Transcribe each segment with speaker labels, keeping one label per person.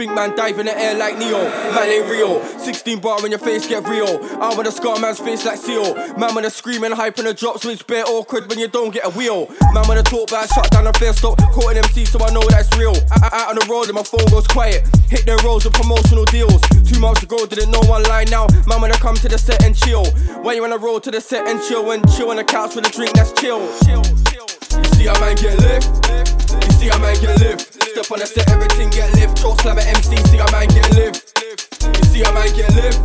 Speaker 1: think man dive in the air like Neo. Man ain't real. 16 bar when your face get real. I wanna scar man's face like Seal. Man wanna scream and hype in the drop, so it's bare awkward when you don't get a wheel. Man wanna talk about shut down and fair stop. Caught an MC, so I know that's real. I, I, out on the road and my phone goes quiet. Hit their roads with promotional deals. Two months ago, didn't know one line now. Man wanna come to the set and chill. Why you on the road to the set and chill and chill on the couch with a drink that's chill. chill, chill. You see how man get lift? You see how man get lift? Step on the set, everything get lift. Choke slam at MC, see how man get lift. You see how man get lift?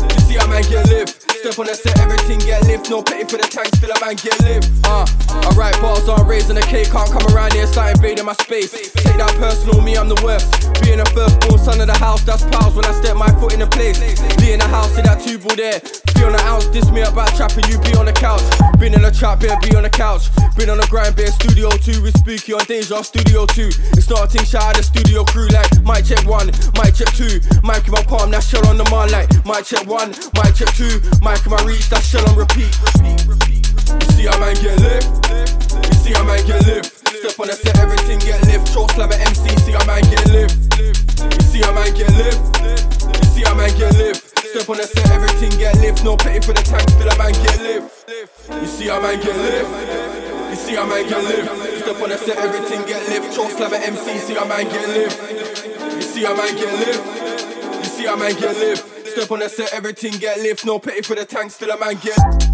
Speaker 1: You see how man get lift? Step on the set, everything get lift. No pay for the tank, still a man get lift. Uh, I write bars on raising the cake, can't come around here, start invading my space. Take that personal, me, I'm the worst. Being the firstborn son of the house, that's pals when I step my foot in the place. Be in the house, see that two ball there. Be on the ounce, diss me about trapping, you be on the couch. Been in the trap, be on the couch. Been on the grind, beer studio two with Spooky on Deja Studio two. It's starting shout out the studio crew like mic check one, mic check two. Mic in my palm, that shell on the man like mic check one, mic check two. Mic in my reach, that shell on repeat. You see how man get lift? You see how man get lift? Step on the set, everything get lift. Choke slam at MC, see how man get lift. You see how man get lift? You see how man get lift? Step on the set, everything get lift. No pay for the tank, still a man get lift. You see how man get lift? You see how man get lift? Step on the set, everything get lift. Choke slam at MC, see how man get lift. You see how man get lift? You see how man get lift? step on the set, everything get lift. No pity for the tank, still a man get.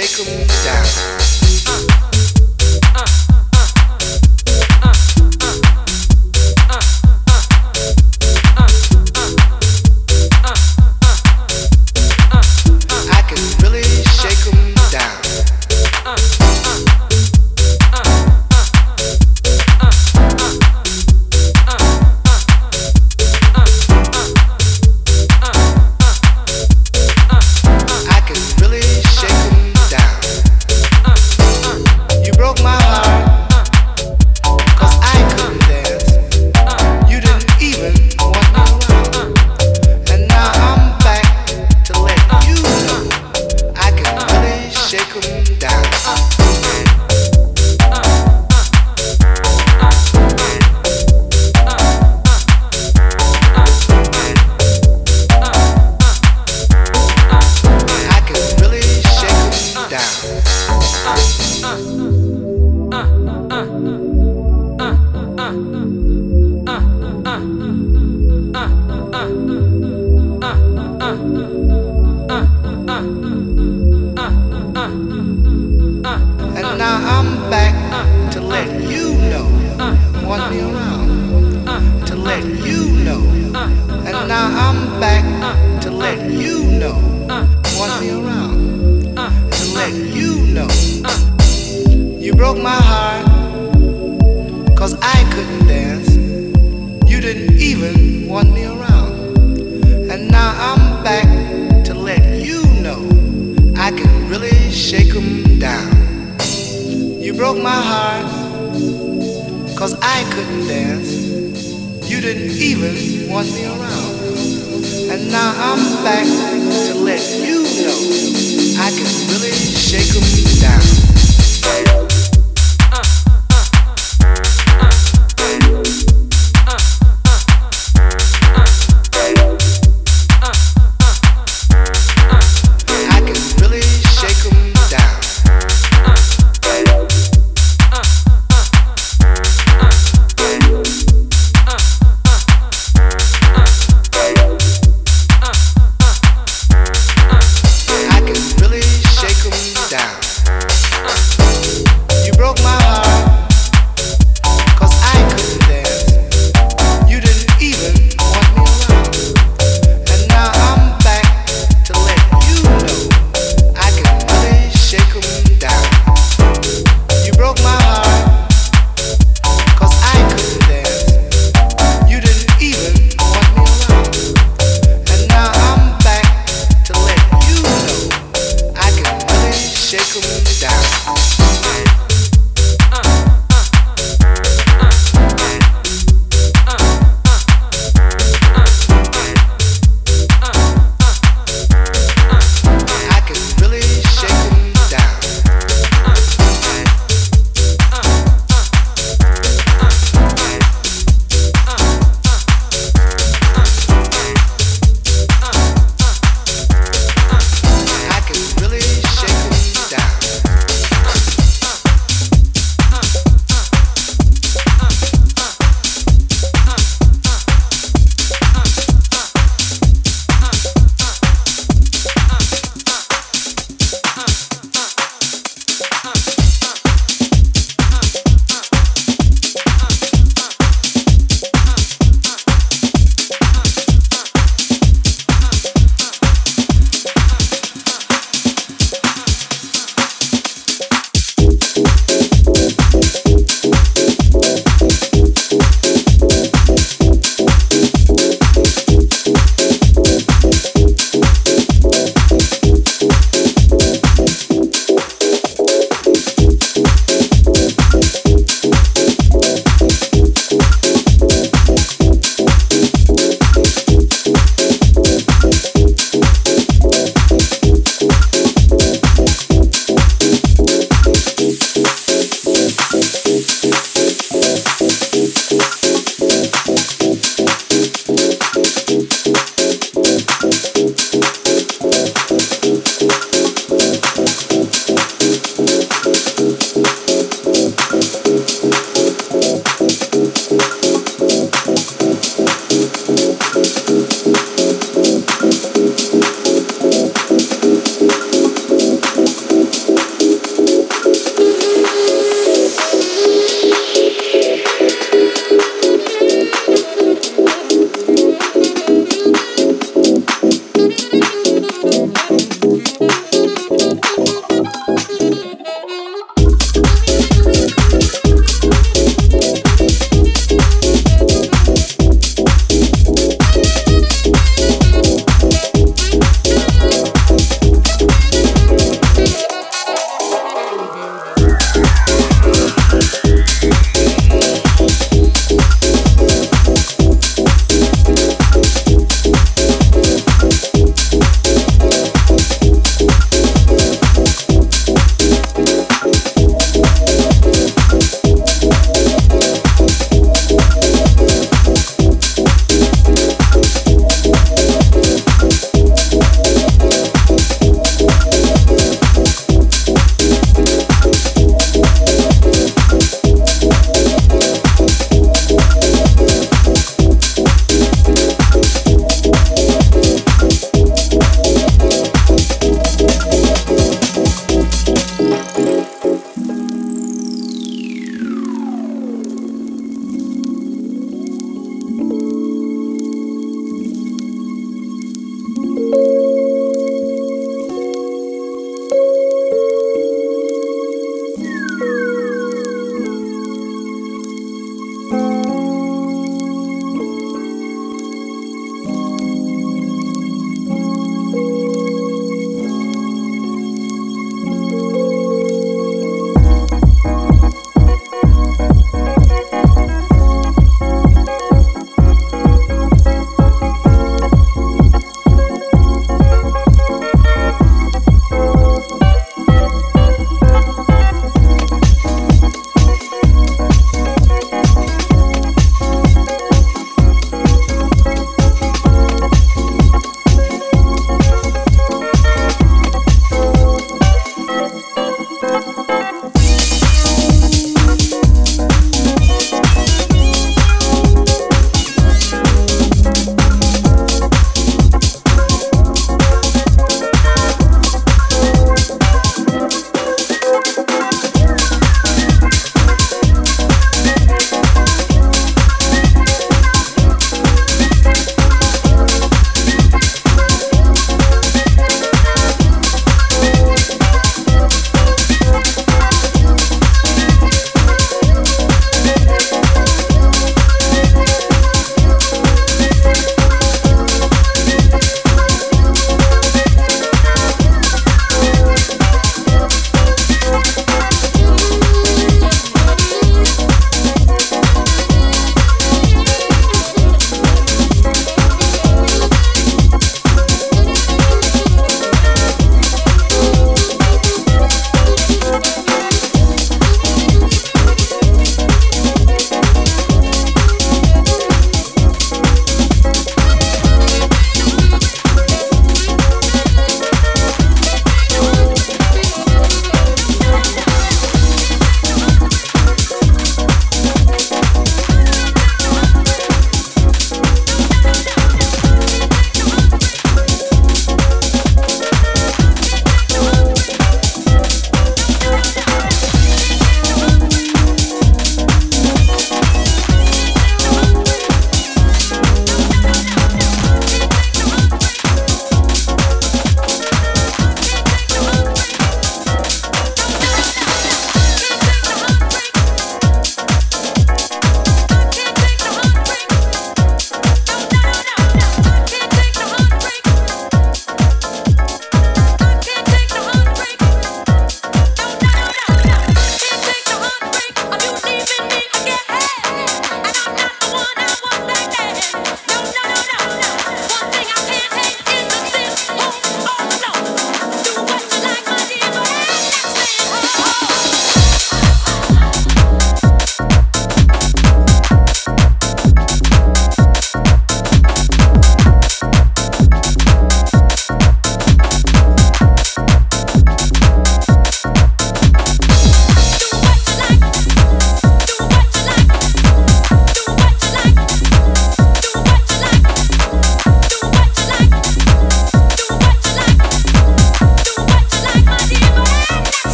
Speaker 2: Uh,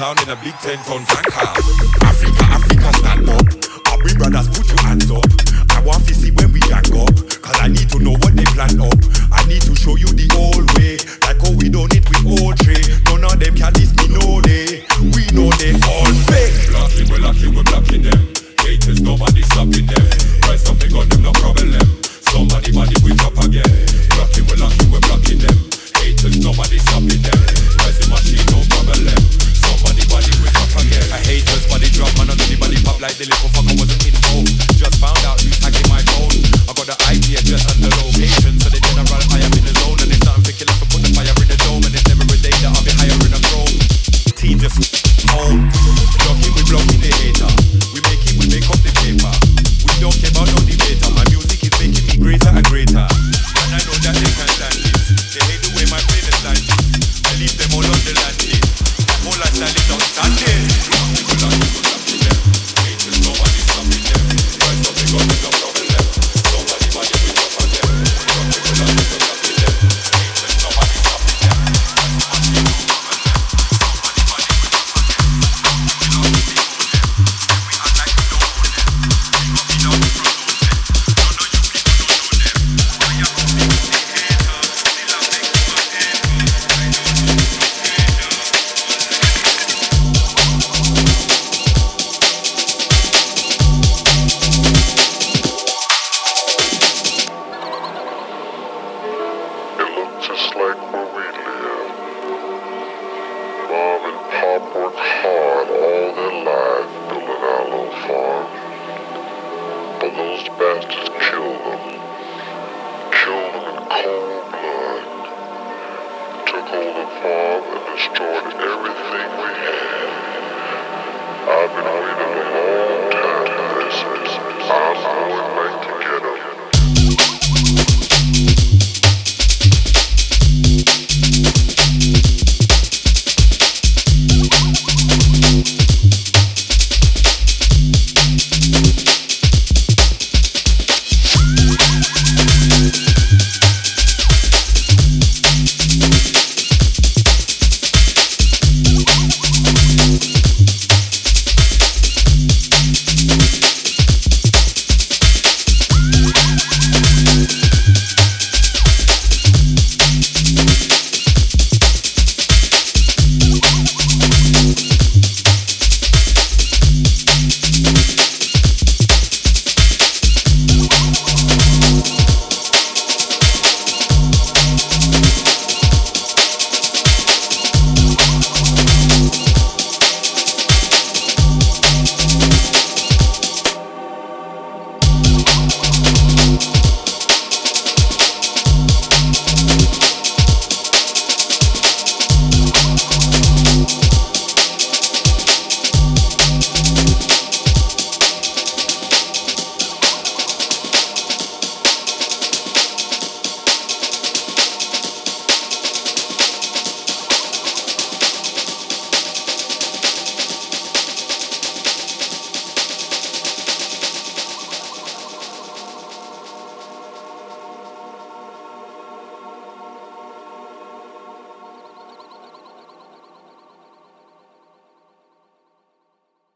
Speaker 3: town in a big ten ton tanker. Africa, Africa, stand up. Our big brothers, put your hands up. I want to see when we jack up. Cause I need to know what they plan up. I need to show you the old way. Like how we done it with old trade. None of them can diss me, no day. We know they all fake. Lucky, we're lucky, we're.